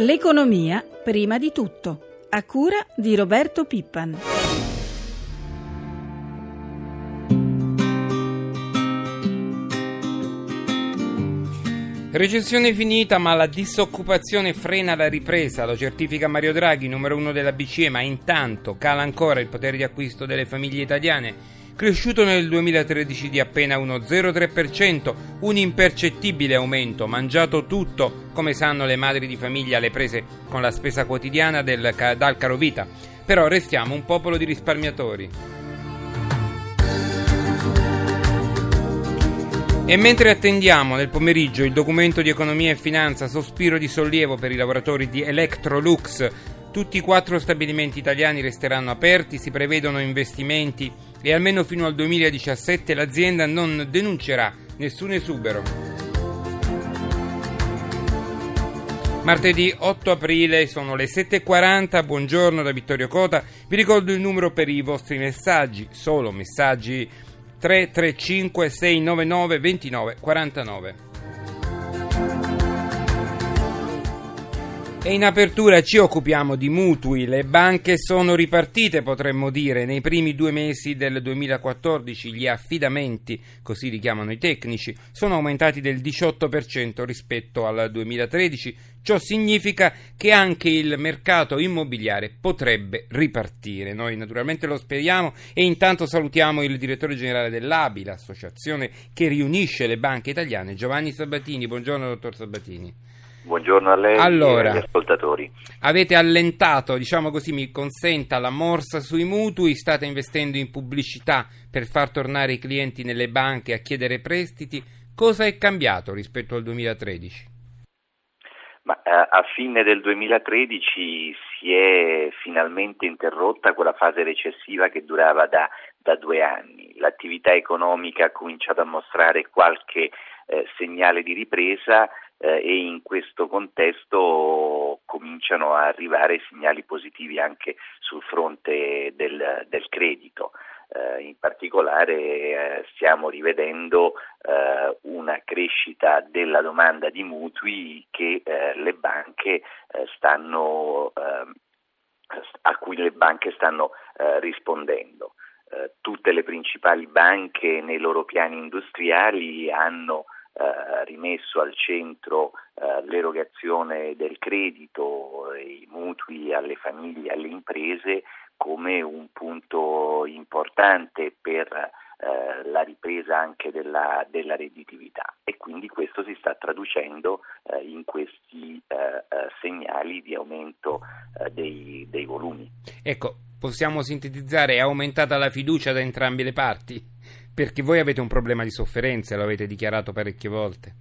L'economia prima di tutto, a cura di Roberto Pippan. Recessione finita, ma la disoccupazione frena la ripresa, lo certifica Mario Draghi, numero uno della BCE, ma intanto cala ancora il potere di acquisto delle famiglie italiane cresciuto nel 2013 di appena uno 0,3%, un impercettibile aumento, mangiato tutto, come sanno le madri di famiglia alle prese con la spesa quotidiana del, dal carovita. Però restiamo un popolo di risparmiatori. E mentre attendiamo nel pomeriggio il documento di economia e finanza, sospiro di sollievo per i lavoratori di Electrolux, tutti i quattro stabilimenti italiani resteranno aperti, si prevedono investimenti e almeno fino al 2017 l'azienda non denuncerà nessun esubero. Martedì 8 aprile sono le 7.40, buongiorno da Vittorio Cota, vi ricordo il numero per i vostri messaggi, solo messaggi 335 699 29 E in apertura ci occupiamo di mutui. Le banche sono ripartite, potremmo dire. Nei primi due mesi del 2014 gli affidamenti, così li chiamano i tecnici, sono aumentati del 18% rispetto al 2013. Ciò significa che anche il mercato immobiliare potrebbe ripartire. Noi naturalmente lo speriamo e intanto salutiamo il direttore generale dell'ABI, l'associazione che riunisce le banche italiane, Giovanni Sabatini. Buongiorno, dottor Sabatini. Buongiorno a lei allora, e agli ascoltatori. Avete allentato, diciamo così, mi consenta, la morsa sui mutui, state investendo in pubblicità per far tornare i clienti nelle banche a chiedere prestiti. Cosa è cambiato rispetto al 2013? Ma, eh, a fine del 2013 si è finalmente interrotta quella fase recessiva che durava da, da due anni. L'attività economica ha cominciato a mostrare qualche eh, segnale di ripresa eh, e in questo contesto cominciano a arrivare segnali positivi anche sul fronte del, del credito. Eh, in particolare eh, stiamo rivedendo eh, una crescita della domanda di mutui che eh, le banche eh, stanno, a cui le banche stanno rispondendo. tutte le principali banche nei loro piani industriali hanno eh, rimesso al centro eh, l'erogazione del credito, i mutui alle famiglie alle imprese come un punto importante per eh, la ripresa anche della, della, redditività e quindi questo si sta traducendo eh, in questi eh, eh segnali di aumento eh, dei, dei volumi. Ecco, possiamo sintetizzare, è aumentata la fiducia da entrambe le parti? Perché voi avete un problema di sofferenza, lo avete dichiarato parecchie volte.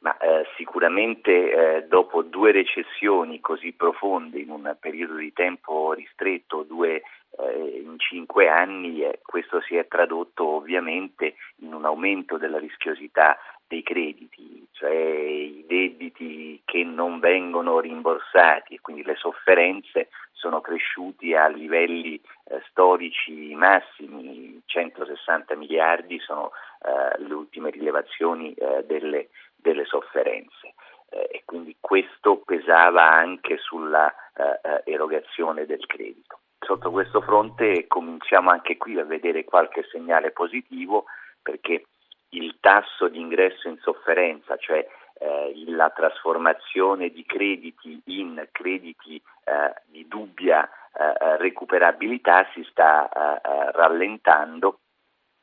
Ma eh, sicuramente eh, dopo due recessioni così profonde in un periodo di tempo ristretto, due eh, in cinque anni, eh, questo si è tradotto ovviamente in un aumento della rischiosità dei crediti, cioè i debiti che non vengono rimborsati e quindi le sofferenze sono cresciuti a livelli eh, storici massimi, 160 miliardi sono eh, le ultime rilevazioni eh, delle, delle, sofferenze eh, e quindi questo pesava anche sulla eh, eh, erogazione del credito. Sotto questo fronte cominciamo anche qui a vedere qualche segnale positivo perché il tasso di ingresso in sofferenza, cioè eh, la trasformazione di crediti in crediti eh, di dubbia eh, recuperabilità si sta eh, eh, rallentando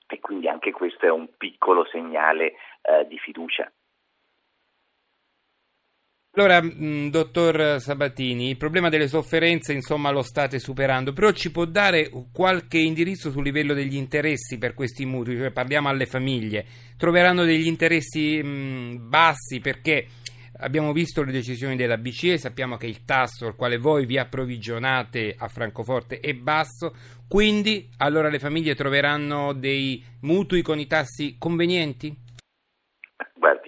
e quindi anche questo è un piccolo segnale eh, di fiducia. Allora, mm, dottor Sabatini, il problema delle sofferenze, insomma, lo state superando, però ci può dare qualche indirizzo sul livello degli interessi per questi mutui, cioè parliamo alle famiglie, troveranno degli interessi mh, mm, bassi perché abbiamo visto le decisioni della BCE, sappiamo che il tasso al quale voi vi approvvigionate a Francoforte è basso, quindi allora le famiglie troveranno dei mutui con i tassi convenienti? Guardi,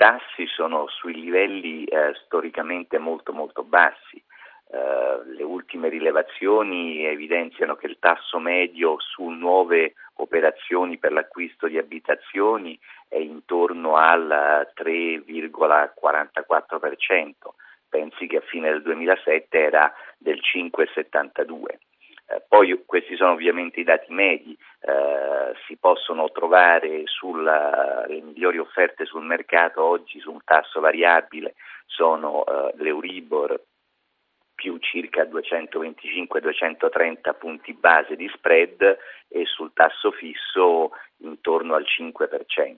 tassi sono sui livelli eh, storicamente molto molto bassi. Uh, le ultime rilevazioni evidenziano che il tasso medio su nuove operazioni per l'acquisto di abitazioni è intorno al 3,44%, pensi che a fine del 2007 era del 5,72. Eh, poi questi sono ovviamente i dati medi, eh, si possono trovare sulle migliori offerte sul mercato oggi su un tasso variabile, sono eh, l'Euribor più circa 225-230 punti base di spread e sul tasso fisso intorno al 5%.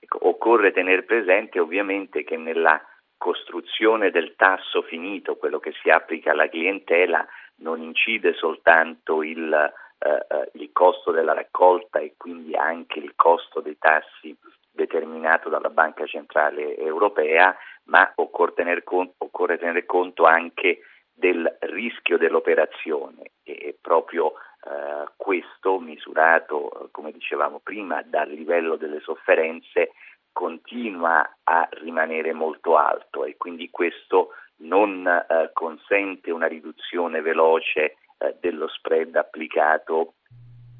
Ecco, occorre tenere presente ovviamente che nella costruzione del tasso finito, quello che si applica alla clientela, non incide soltanto il, eh, eh il costo della raccolta e quindi anche il costo dei tassi determinato dalla Banca Centrale Europea, ma occorre tener, conto, occorre tener conto anche del rischio dell'operazione. E proprio eh, questo misurato, come dicevamo prima, dal livello delle sofferenze continua a rimanere molto alto. E quindi questo non eh, consente una riduzione veloce eh, dello spread applicato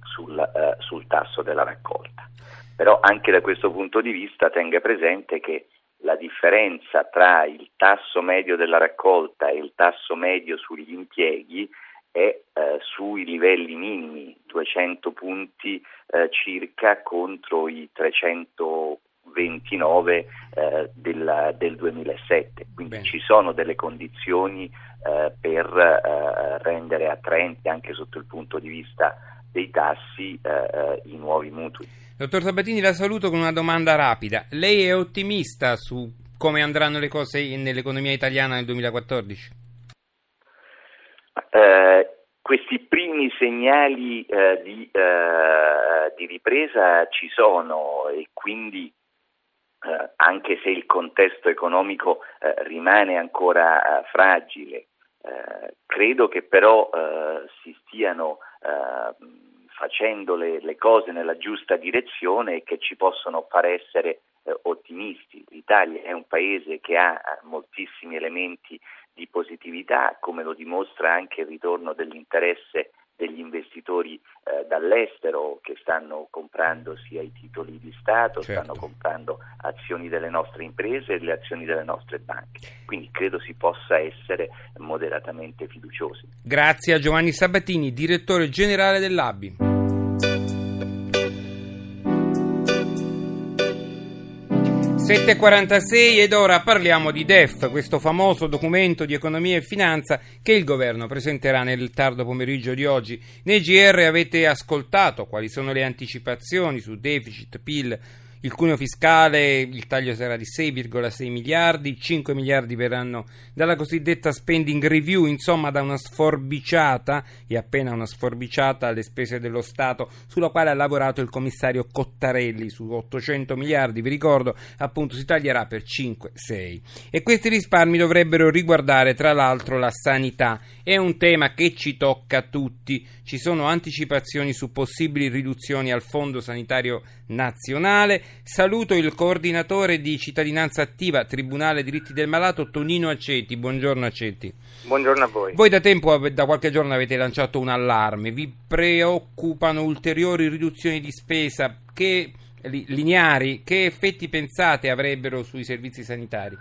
sul, eh, sul tasso della raccolta. Però anche da questo punto di vista tenga presente che la differenza tra il tasso medio della raccolta e il tasso medio sugli impieghi è eh, sui livelli minimi, 200 punti eh, circa contro i 329 eh, del, del, 2007. Quindi Bene. ci sono delle condizioni eh, per eh, rendere attraenti anche sotto il punto di vista dei tassi eh, i nuovi mutui. Dottor Sabatini, la saluto con una domanda rapida. Lei è ottimista su come andranno le cose nell'economia italiana nel 2014? Eh, questi primi segnali eh, di, eh, di, ripresa ci sono e quindi eh, anche se il contesto economico eh, rimane ancora eh, fragile, credo che però si stiano facendo le, le, cose nella giusta direzione e che ci possono far essere eh, ottimisti. L'Italia è un paese che ha moltissimi elementi di positività, come lo dimostra anche il ritorno dell'interesse degli investitori eh, dall'estero che stanno comprando sia i titoli di Stato, certo. stanno comprando azioni delle nostre imprese e le azioni delle nostre banche. Quindi credo si possa essere moderatamente fiduciosi. Grazie a Giovanni Sabatini, direttore generale dell'ABI. 7.46 ed ora parliamo di DEF, questo famoso documento di economia e finanza che il governo presenterà nel tardo pomeriggio di oggi. Nei GR avete ascoltato quali sono le anticipazioni su deficit, PIL, il cuneo fiscale, il taglio sarà di 6,6 miliardi, 5 miliardi verranno dalla cosiddetta spending review, insomma da una sforbiciata e appena una sforbiciata alle spese dello Stato sulla quale ha lavorato il commissario Cottarelli su 800 miliardi, vi ricordo appunto si taglierà per 5-6 e questi risparmi dovrebbero riguardare tra l'altro la sanità, è un tema che ci tocca a tutti, ci sono anticipazioni su possibili riduzioni al Fondo Sanitario Nazionale, Saluto il coordinatore di cittadinanza attiva Tribunale Diritti del Malato, Tonino Aceti. Buongiorno Aceti. Buongiorno a voi. Voi da tempo, da qualche giorno avete lanciato un allarme. Vi preoccupano ulteriori riduzioni di spesa che, lineari? Che effetti pensate avrebbero sui servizi sanitari?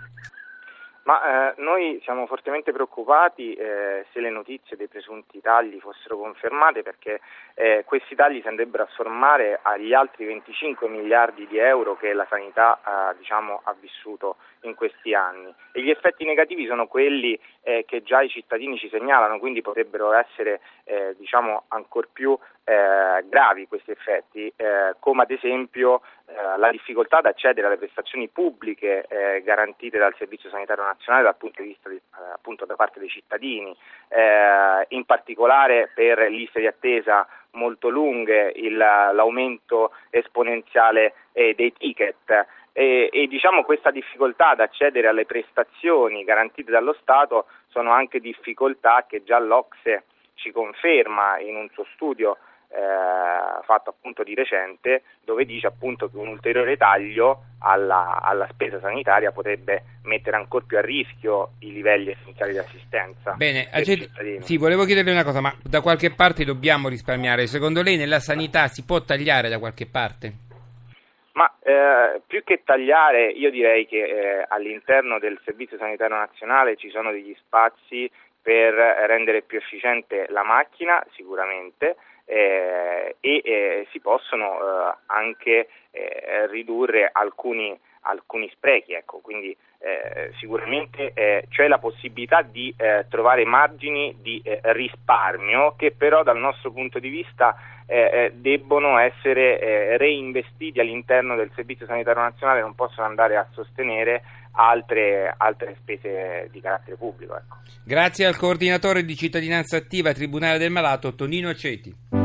Ma eh, noi siamo fortemente preoccupati eh, se le notizie dei presunti tagli fossero confermate perché eh, questi tagli si andrebbero a sommare agli altri 25 miliardi di euro che la sanità diciamo, ha vissuto in questi anni. E gli effetti negativi sono quelli eh, che già i cittadini ci segnalano, quindi potrebbero essere eh, diciamo, ancora più gravi questi effetti, come ad esempio la difficoltà ad accedere alle prestazioni pubbliche garantite dal Servizio Sanitario Nazionale dal punto di vista di, appunto da parte dei cittadini, in particolare per liste di attesa molto lunghe, il, l'aumento esponenziale eh, dei ticket. E, e, diciamo questa difficoltà ad accedere alle prestazioni garantite dallo Stato sono anche difficoltà che già l'Ocse ci conferma in un suo studio eh, fatto appunto di recente dove dice appunto che un ulteriore taglio alla, alla, spesa sanitaria potrebbe mettere ancora più a rischio i livelli essenziali di assistenza. Bene, Aceti, sì, volevo chiederle una cosa, ma da qualche parte dobbiamo risparmiare? Secondo lei nella sanità si può tagliare da qualche parte? Ma Eh, più che tagliare, io direi che eh, all'interno del Servizio Sanitario Nazionale ci sono degli spazi per rendere più efficiente la macchina, sicuramente, eh, e eh, si possono eh, anche eh, ridurre alcuni, alcuni sprechi. Ecco. Quindi sicuramente c'è la possibilità di trovare margini di risparmio che però dal nostro punto di vista debbono essere reinvestiti all'interno del Servizio Sanitario Nazionale, non possono andare a sostenere altre, altre spese di carattere pubblico. Ecco. Grazie al coordinatore di cittadinanza attiva Tribunale del Malato, Tonino Aceti.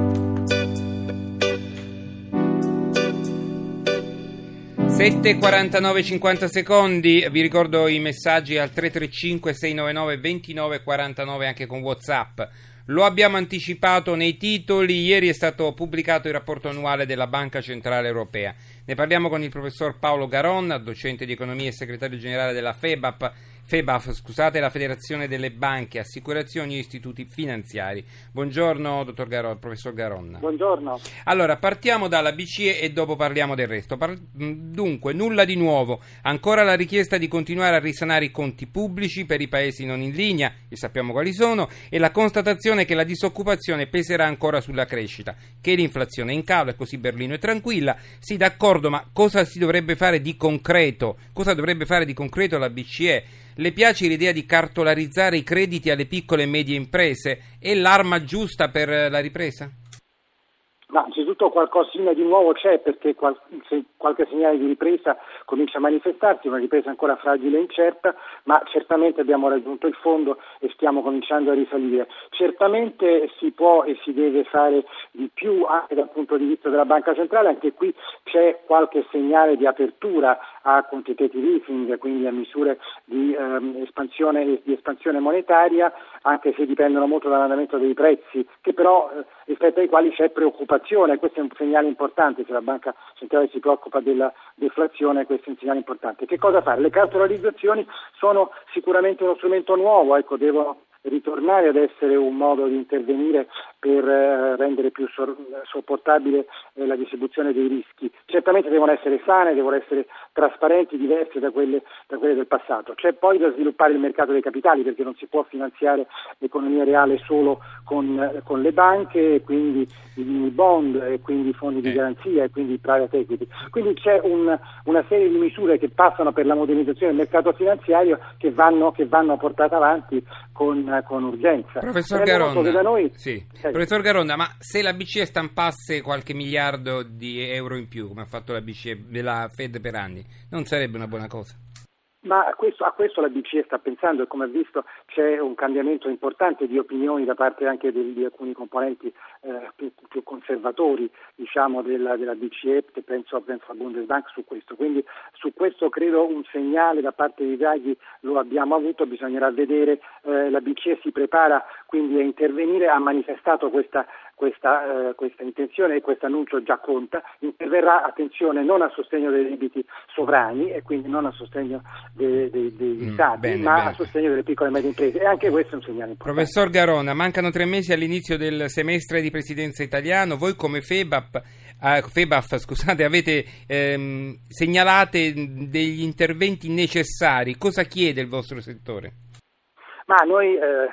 7.49 50 secondi, vi ricordo i messaggi al 335 699 29 49 anche con Whatsapp. Lo abbiamo anticipato nei titoli, ieri è stato pubblicato il rapporto annuale della Banca Centrale Europea. Ne parliamo con il professor Paolo Garonna, docente di economia e segretario generale della FEBAP FEBAF, scusate, la Federazione delle Banche, Assicurazioni e Istituti Finanziari. Buongiorno, dottor Garon, professor Garonna. Buongiorno. Allora, partiamo dalla BCE e dopo parliamo del resto. Par- dunque, nulla di nuovo. Ancora la richiesta di continuare a risanare i conti pubblici per i paesi non in linea, e sappiamo quali sono, e la constatazione che la disoccupazione peserà ancora sulla crescita, che l'inflazione è in calo e così Berlino è tranquilla. Sì, d'accordo, ma cosa si dovrebbe fare di concreto? Cosa dovrebbe fare di concreto la BCE? Le piace l'idea di cartolarizzare i crediti alle piccole e medie imprese? È l'arma giusta per la ripresa? Ma innanzitutto qualcosina di nuovo c'è perché qualche segnale di ripresa comincia a manifestarsi, una ripresa ancora fragile e incerta, ma certamente abbiamo raggiunto il fondo e stiamo cominciando a risalire. Certamente si può e si deve fare di più anche dal punto di vista della Banca Centrale, anche qui c'è qualche segnale di apertura a quantitative easing, quindi a misure di, ehm, espansione, di espansione monetaria, anche se dipendono molto dall'andamento dei prezzi, che però eh, rispetto ai quali c'è preoccupazione, questo è un segnale importante, se la Banca Centrale si preoccupa della deflazione questo è un segnale importante. Che cosa fare? Le cartolarizzazioni sono sicuramente uno strumento nuovo, ecco, devono ritornare ad essere un modo di intervenire per eh, rendere più sopportabile eh, la distribuzione dei rischi. Certamente devono essere sane, devono essere trasparenti, diverse da quelle, da quelle, del passato. C'è poi da sviluppare il mercato dei capitali perché non si può finanziare l'economia reale solo con, con le banche, e quindi i bond, e quindi i fondi di garanzia e quindi i private equity. Quindi c'è un, una serie di misure che passano per la modernizzazione del mercato finanziario che vanno, che vanno portate avanti con, con urgenza. Professor Garonna, noi... sì. Professor Garonna, ma se la BCE stampasse qualche miliardo di euro in più, come ha fatto la BCE della Fed per anni, non sarebbe una buona cosa? Ma a questo, a questo, la BCE sta pensando e come ha visto c'è un cambiamento importante di opinioni da parte anche di, di alcuni componenti eh, più, più, conservatori diciamo, della, della, BCE, penso, penso a Bundesbank su questo. Quindi su questo credo un segnale da parte di Draghi lo abbiamo avuto, bisognerà vedere, eh, la BCE si prepara quindi a intervenire, ha manifestato questa questa, eh, questa intenzione e questo annuncio già conta, interverrà, attenzione, non a sostegno dei debiti sovrani e quindi non a sostegno dei, dei, degli mm, stati, bene, ma bene. a sostegno delle piccole e medie imprese e anche questo è un segnale importante. Professor Garona, mancano tre mesi all'inizio del semestre di presidenza italiano, voi come FEBAP Uh, FEBAF, scusate, avete ehm, segnalate degli interventi necessari. Cosa chiede il vostro settore? Ma noi eh,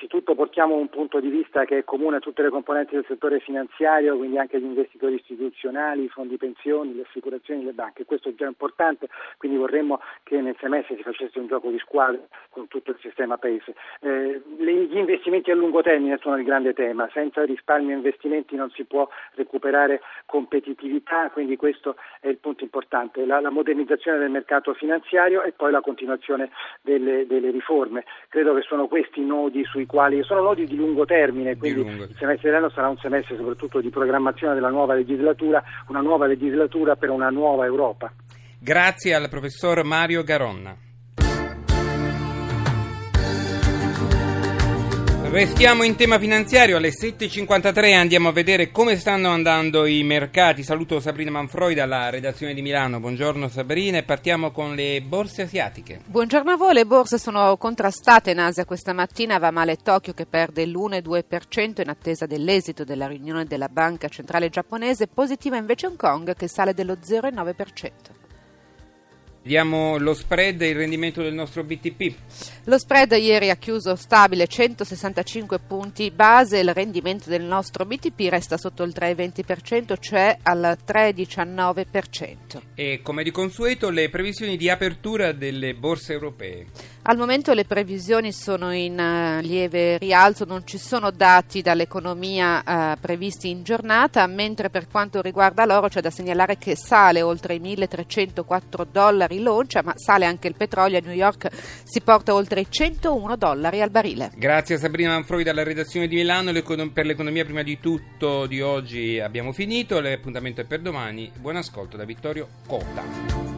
Innanzitutto portiamo un punto di vista che è comune a tutte le componenti del settore finanziario, quindi anche gli investitori istituzionali, i fondi pensioni, le assicurazioni, le banche. Questo è già importante, quindi vorremmo che nel semestre si facesse un gioco di squadra con tutto il sistema paese. Eh, gli investimenti a lungo termine sono il grande tema, senza risparmio e investimenti non si può recuperare competitività, quindi questo è il punto importante, la, la modernizzazione del mercato finanziario e poi la continuazione delle, delle riforme. Credo che sono questi nodi sui quali sono nodi di lungo termine, quindi lungo. il semestre dell'anno sarà un semestre soprattutto di programmazione della nuova legislatura, una nuova legislatura per una nuova Europa. Grazie al professor Mario Garonna. Restiamo in tema finanziario, alle 7.53 andiamo a vedere come stanno andando i mercati. Saluto Sabrina Manfroi dalla redazione di Milano. Buongiorno Sabrina e partiamo con le borse asiatiche. Buongiorno a voi, le borse sono contrastate in Asia questa mattina, va male Tokyo che perde l'1,2% in attesa dell'esito della riunione della banca centrale giapponese, positiva invece Hong Kong che sale dello 0,9%. Vediamo lo spread e il rendimento del nostro BTP. Lo spread ieri ha chiuso stabile 165 punti base, il rendimento del nostro BTP resta sotto il 3,20%, cioè al 3,19%. E come di consueto le previsioni di apertura delle borse europee. Al momento le previsioni sono in uh, lieve rialzo, non ci sono dati dall'economia uh, previsti in giornata, mentre per quanto riguarda l'oro c'è da segnalare che sale oltre i 1304 dollari l'oncia, ma sale anche il petrolio a New York si porta oltre i 101 dollari al barile. Grazie a Sabrina Manfroi dalla redazione di Milano, per l'economia prima di tutto di oggi abbiamo finito, l'appuntamento è per domani, buon ascolto da Vittorio Cota.